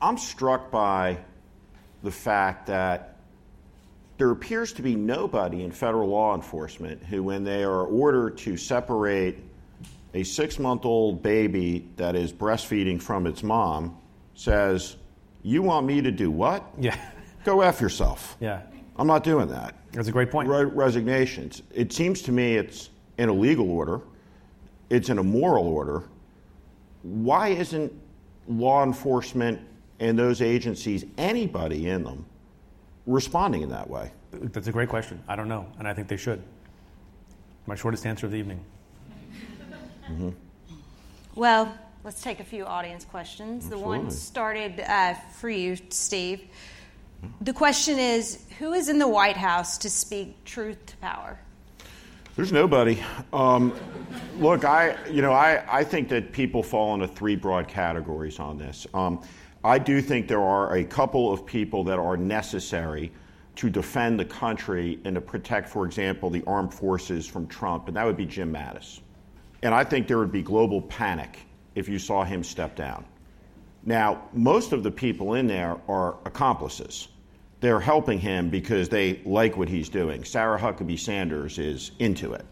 I'm struck by the fact that there appears to be nobody in federal law enforcement who, when they are ordered to separate a six month old baby that is breastfeeding from its mom, says, You want me to do what?
Yeah.
Go F yourself.
Yeah.
I'm not doing that.
That's a great point.
Re- resignations. It seems to me it's in a legal order, it's in a moral order. Why isn't law enforcement and those agencies, anybody in them, responding in that way?
That's a great question. I don't know, and I think they should. My shortest answer of the evening.
Well, Let's take a few audience questions.
Absolutely.
The one started uh, for you, Steve. The question is Who is in the White House to speak truth to power?
There's nobody. Um, look, I, you know, I, I think that people fall into three broad categories on this. Um, I do think there are a couple of people that are necessary to defend the country and to protect, for example, the armed forces from Trump, and that would be Jim Mattis. And I think there would be global panic if you saw him step down. Now, most of the people in there are accomplices. They're helping him because they like what he's doing. Sarah Huckabee Sanders is into it.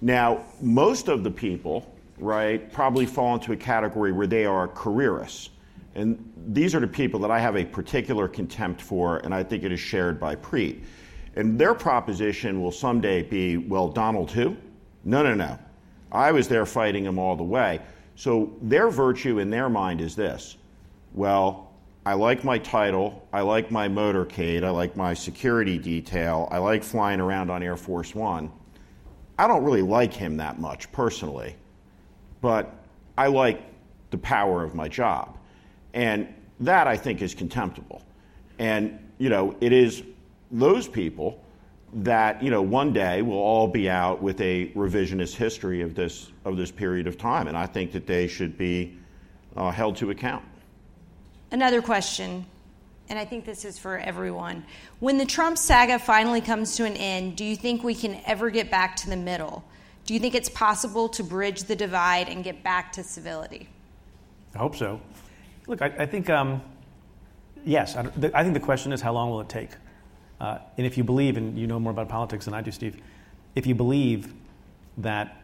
Now, most of the people, right, probably fall into a category where they are careerists. And these are the people that I have a particular contempt for, and I think it is shared by Preet. And their proposition will someday be, well, Donald who? No, no, no. I was there fighting him all the way. So their virtue in their mind is this well, I like my title, I like my motorcade, I like my security detail, I like flying around on Air Force One. I don't really like him that much personally, but I like the power of my job. And that I think is contemptible. And, you know, it is those people that, you know, one day will all be out with a revisionist history of this, of this period of time. And I think that they should be uh, held to account.
Another question, and I think this is for everyone. When the Trump saga finally comes to an end, do you think we can ever get back to the middle? Do you think it's possible to bridge the divide and get back to civility?
I hope so. Look, I, I think, um, yes, I, I, think the question is how long will it take? Uh, and if you believe, and you know more about politics than I do, Steve, if you believe that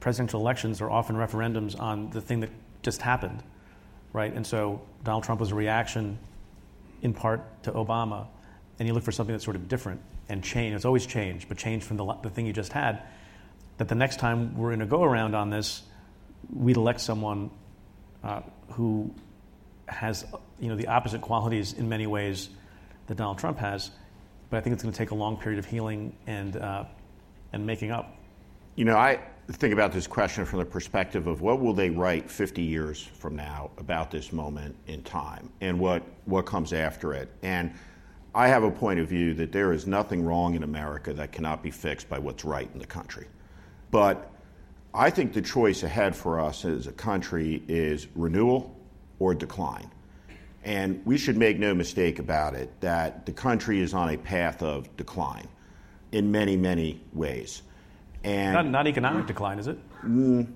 presidential elections are often referendums on the thing that just happened, right? And so Donald Trump was a reaction in part to Obama, and you look for something that's sort of different and change. It's always change, but change from the, the thing you just had. That the next time we're in a go around on this, we'd elect someone uh, who has you know the opposite qualities in many ways that Donald Trump has, but I think it's going to take a long period of healing and uh, and making up.
You know, I think about this question from the perspective of what will they write 50 years from now about this moment in time and what what comes after it. And I have a point of view that there is nothing wrong in America that cannot be fixed by what's right in the country. But I think the choice ahead for us as a country is renewal or decline. And we should make no mistake about it that the country is on a path of decline in many, many ways.
And not, not economic decline, is it? Mm.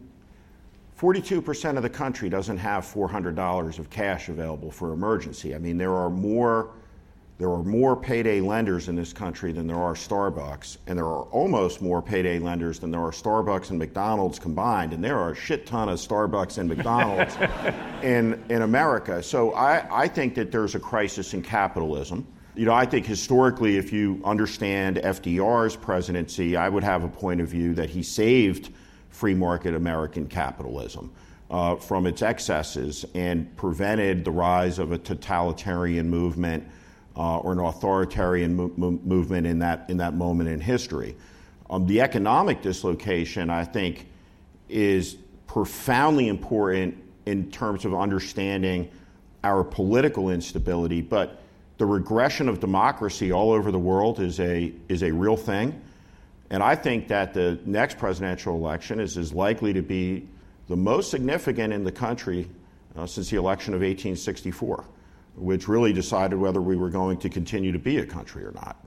42% of the country doesn't have $400 of cash available for emergency. I mean, there are more there are more payday lenders in this country than there are Starbucks, and there are almost more payday lenders than there are Starbucks and McDonald's combined, and there are a shit ton of Starbucks and McDonald's in, in America. So I, I think that there's a crisis in capitalism. You know, I think historically, if you understand FDR's presidency, I would have a point of view that he saved free market American capitalism. Uh, from its excesses and prevented the rise of a totalitarian movement uh, or an authoritarian mo- mo- movement in that, in that moment in history. Um, the economic dislocation, I think, is profoundly important in terms of understanding our political instability, but the regression of democracy all over the world is a, is a real thing. And I think that the next presidential election is as likely to be the most significant in the country uh, since the election of 1864 which really decided whether we were going to continue to be a country or not.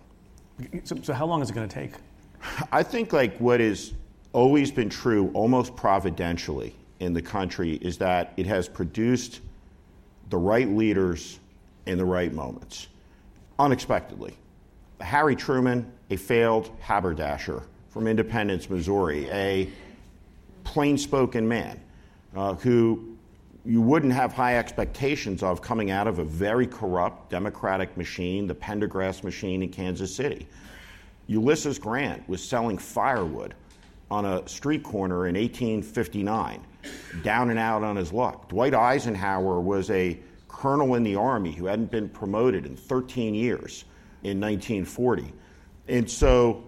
So, so how long is it going to take?
I think like what has always been true, almost providentially, in the country is that it has produced the right leaders in the right moments, unexpectedly. Harry Truman, a failed haberdasher from Independence, Missouri, a plain spoken man uh, who you wouldn't have high expectations of coming out of a very corrupt Democratic machine, the Pendergast machine in Kansas City. Ulysses Grant was selling firewood on a street corner in 1859, down and out on his luck. Dwight Eisenhower was a colonel in the Army who hadn't been promoted in 13 years in 1940. And so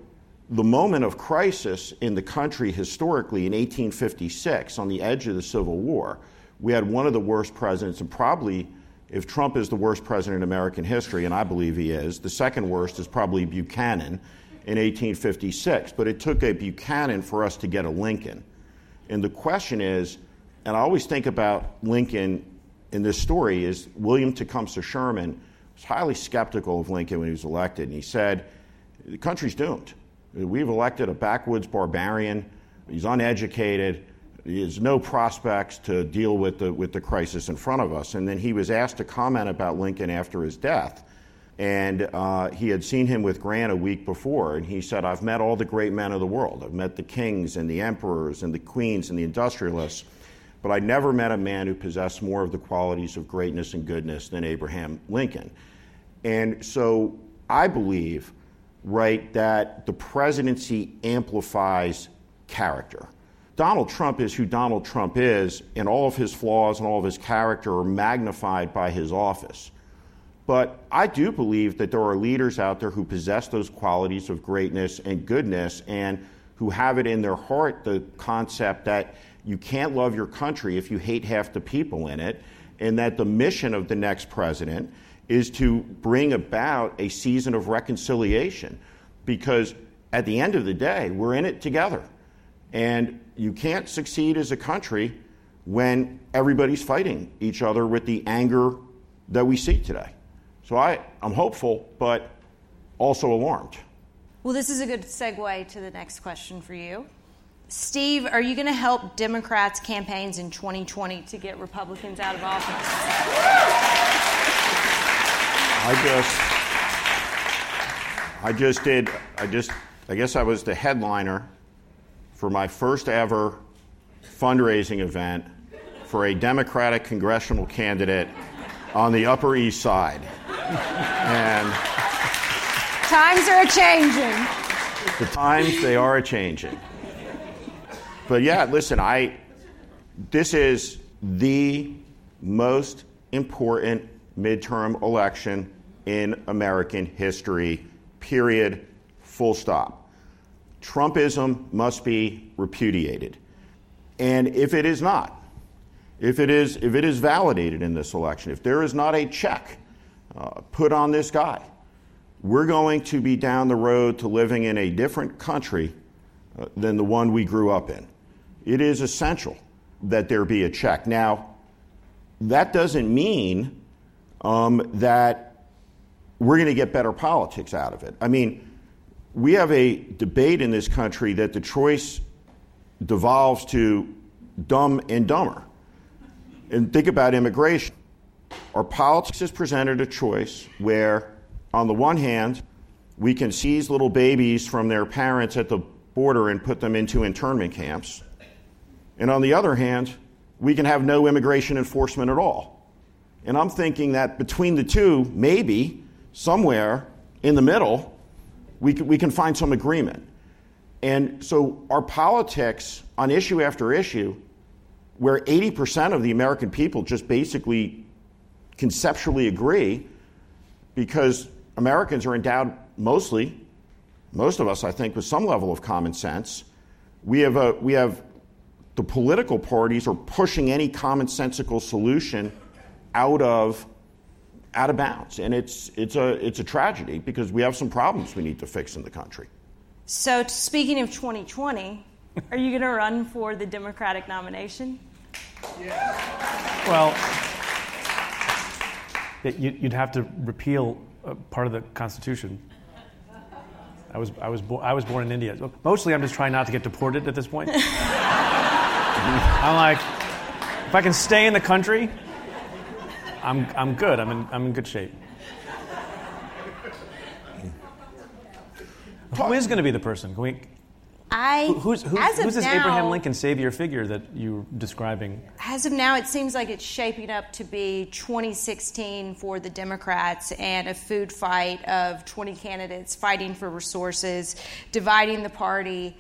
the moment of crisis in the country historically in 1856, on the edge of the Civil War, we had one of the worst presidents, and probably if Trump is the worst president in American history, and I believe he is, the second worst is probably Buchanan in 1856. But it took a Buchanan for us to get a Lincoln. And the question is, and I always think about Lincoln in this story, is William Tecumseh Sherman was highly skeptical of Lincoln when he was elected. And he said, the country's doomed. We've elected a backwoods barbarian. He's uneducated. Has no prospects to deal with the, with the crisis in front of us. And then he was asked to comment about Lincoln after his death. And uh, he had seen him with Grant a week before, and he said, I've met all the great men of the world. I've met the kings and the emperors and the queens and the industrialists, but I never met a man who possessed more of the qualities of greatness and goodness than Abraham Lincoln. And so I believe, right, that the presidency amplifies character. Donald Trump is who Donald Trump is, and all of his flaws and all of his character are magnified by his office. But I do believe that there are leaders out there who possess those qualities of greatness and goodness and who have it in their heart the concept that you can't love your country if you hate half the people in it, and that the mission of the next president is to bring about a season of reconciliation. Because at the end of the day, we're in it together. And you can't succeed as a country when everybody's fighting each other with the anger that we see today. So I, I'm hopeful, but also alarmed.
Well, this is a good segue to the next question for you. Steve, are you going to help Democrats' campaigns in 2020 to get Republicans out of office?
I just, I just did, I just, I guess I was the headliner for my first ever fundraising event for a Democratic congressional candidate on the Upper East Side. And
times are a changing.
The times they are a changing. But yeah, listen, I this is the most important midterm election in American history. Period. Full stop. Trumpism must be repudiated. And if it is not, if it is, if it is validated in this election, if there is not a check uh, put on this guy, we're going to be down the road to living in a different country uh, than the one we grew up in. It is essential that there be a check. Now, that doesn't mean um, that we're going to get better politics out of it. I mean, we have a debate in this country that the choice devolves to dumb and dumber. And think about immigration. Our politics has presented a choice where, on the one hand, we can seize little babies from their parents at the border and put them into internment camps. And on the other hand, we can have no immigration enforcement at all. And I'm thinking that between the two, maybe somewhere in the middle, we can, we can find some agreement. And so our politics on issue after issue where 80% of the American people just basically conceptually agree because Americans are endowed mostly, most of us, I think, with some level of common sense. We have, a, we have the political parties are pushing any commonsensical solution out of out of bounds and it's it's a it's a tragedy because we have some problems we need to fix in the country
so speaking of 2020 are you going to run for the democratic nomination Yeah.
well, you'd have to repeal uh, part of the Constitution. I was, I, was bo- I was born in India. Mostly, I'm just trying not to get deported at this point. I'm like, if I can stay in the country, I'm, I'm good. I'm in, I'm in good shape. Who is going to be the person? Can we,
I
who's, who's, who's this now, Abraham Lincoln savior figure that you're describing?
As of now, it seems like it's shaping up to be 2016 for the Democrats and a food fight of 20 candidates fighting for resources, dividing the party.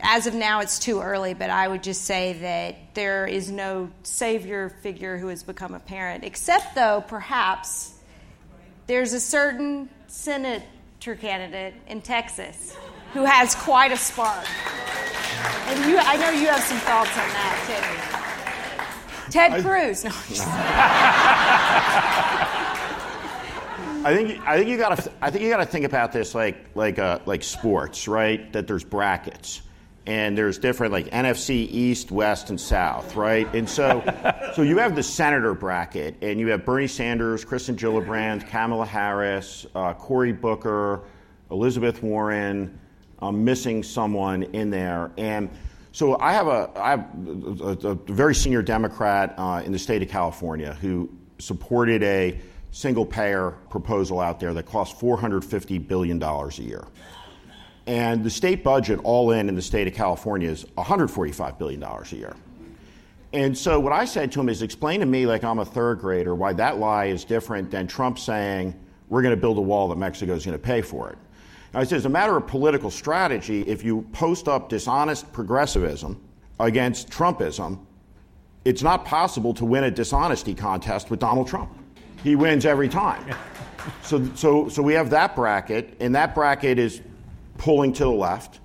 As of now, it's too early, but I would just say that there is no savior figure who has become apparent, except though perhaps there's a certain senator candidate in Texas who has quite a spark. And you, I know you have some thoughts on that too. Ted Cruz. No,
I think I think you got to I think you got to think about this like like uh, like sports, right? That there's brackets and there's different like NFC East, West, and South, right? And so so you have the senator bracket, and you have Bernie Sanders, Kirsten Gillibrand, Kamala Harris, uh, Cory Booker, Elizabeth Warren. I'm missing someone in there, and so I have a I have a, a, a very senior Democrat uh, in the state of California who supported a single payer proposal out there that costs $450 billion a year. And the state budget, all in in the state of California, is $145 billion a year. And so what I said to him is explain to me, like I'm a third grader, why that lie is different than Trump saying we're going to build a wall that Mexico is going to pay for it. And I said, as a matter of political strategy, if you post up dishonest progressivism against Trumpism, it's not possible to win a dishonesty contest with Donald Trump he wins every time. So, so, so we have that bracket, and that bracket is pulling to the left.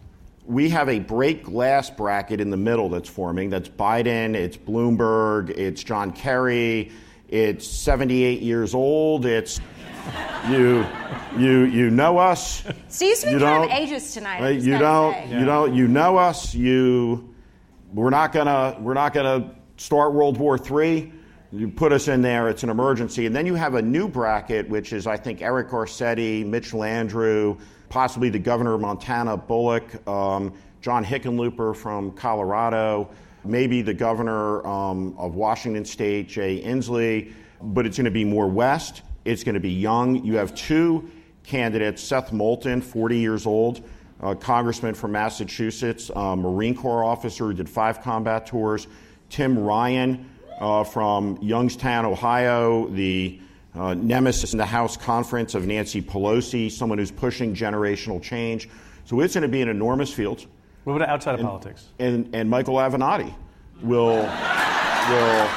We have a break glass bracket in the middle that's forming. That's Biden, it's Bloomberg, it's John Kerry, it's 78 years old, it's you, you, you know us.
Steve's been
you
kind of
don't-
tonight.
Right? You don't,
say.
you don't, you know us. You, we're not gonna, we're not gonna start World War III. You put us in there; it's an emergency. And then you have a new bracket, which is, I think, Eric Garcetti, Mitch Landrieu, possibly the governor of Montana, Bullock, um, John Hickenlooper from Colorado, maybe the governor um, of Washington State, Jay Inslee. But it's going to be more west. It's going to be young. You have two candidates: Seth Moulton, 40 years old congressman from Massachusetts, Marine Corps officer who did five combat tours, Tim Ryan uh, from Youngstown, Ohio, the uh, nemesis in the House conference of Nancy Pelosi, someone who's pushing generational change. So it's going to be an enormous field.
What about outside of politics?
And, and Michael Avenatti will, will,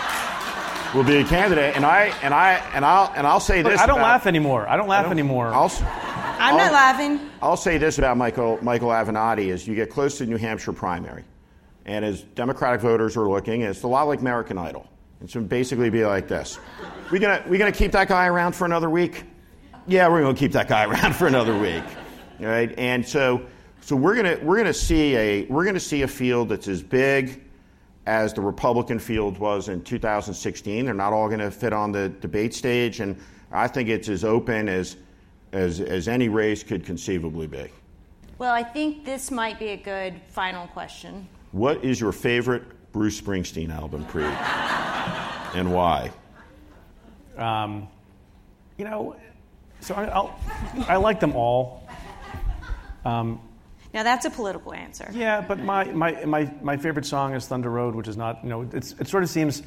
will be a candidate. And, I, and, I, and, I'll, and I'll say
Look,
this.
I don't
about-
laugh anymore. I don't laugh anymore.
I'll, s-
I'm not
I'll-
laughing.
I'll say this about Michael, Michael Avenatti is you get close to the New Hampshire primary, and as Democratic voters are looking, it's a lot like American Idol. It should basically be like this. We gonna, we gonna keep that guy around for another week? Yeah, we're gonna keep that guy around for another week. All right? And so, so we're gonna, we're gonna see a, we're gonna see a field that's as big as the Republican field was in 2016. They're not all going to fit on the debate stage, and I think it's as open as, as, as any race could conceivably be.
Well, I think this might be a good final question.
What is your favorite Bruce Springsteen album, Preet? And why?
Um, you know, so I, I'll, I like them all. Um,
Now that's a political answer.
yeah, but my, my, my, my favorite song is Thunder Road, which is not, you know, it's, it sort of seems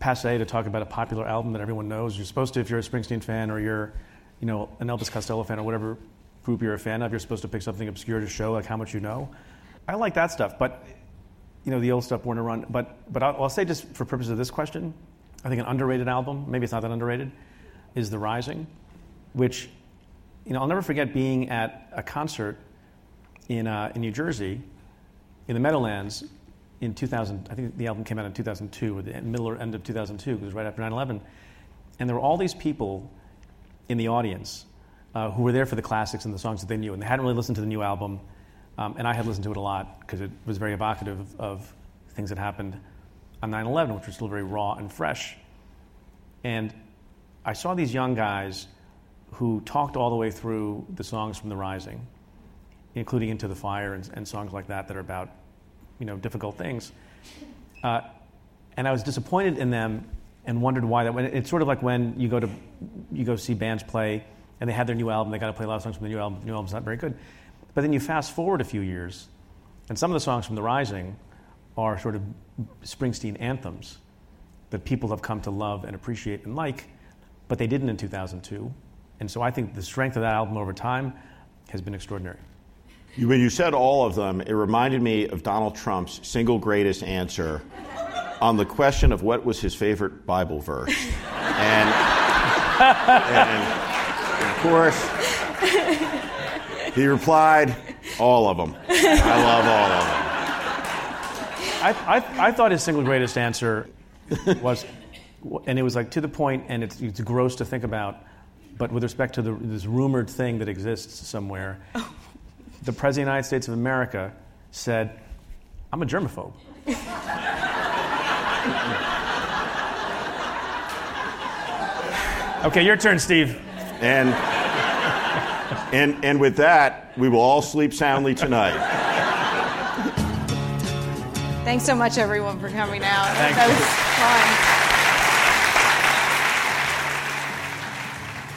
passe to talk about a popular album that everyone knows. You're supposed to, if you're a Springsteen fan or you're, you know, an Elvis Costello fan or whatever group you're a fan of, you're supposed to pick something obscure to show like how much you know. I like that stuff, but you know, the old stuff Born to Run. But but I'll, I'll say just for purposes of this question, I think an underrated album, maybe it's not that underrated, is The Rising, which you know I'll never forget being at a concert in uh, in New Jersey, in the Meadowlands, in 2000. I think the album came out in 2002, or the middle or end of 2002, because it was right after 9/11, and there were all these people in the audience uh, who were there for the classics and the songs that they knew, and they hadn't really listened to the new album. Um, and I had listened to it a lot because it was very evocative of things that happened on 9 11, which were still very raw and fresh. And I saw these young guys who talked all the way through the songs from The Rising, including Into the Fire and, and songs like that that are about you know, difficult things. Uh, and I was disappointed in them and wondered why that. It's sort of like when you go to you go see bands play and they had their new album, they got to play a lot of songs from the new album. The new album's not very good, but then you fast forward a few years, and some of the songs from The Rising are sort of Springsteen anthems that people have come to love and appreciate and like, but they didn't in 2002. And so I think the strength of that album over time has been extraordinary.
You- When you said all of them, it reminded me of Donald Trump's single greatest answer on the question of what was his favorite Bible verse. And, and of course, he replied, all of them. I love all of them.
I, I, I thought his single greatest answer was, and it was like to the point, and it's, it's gross to think about. But with respect to the, this rumored thing that exists somewhere, the President of the United States of America said, I'm a germaphobe. okay, your turn, Steve.
And, and, and with that, we will all sleep soundly tonight.
Thanks so much, everyone, for coming out.
Thank
that
you.
was fun.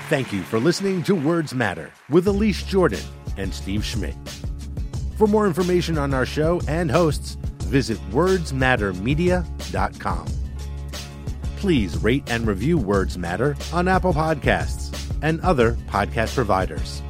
Thank you for listening to Words Matter with Elise Jordan and Steve Schmidt. For more information on our show and hosts, visit wordsmattermedia.com. Please rate and review Words Matter on Apple Podcasts and other podcast providers.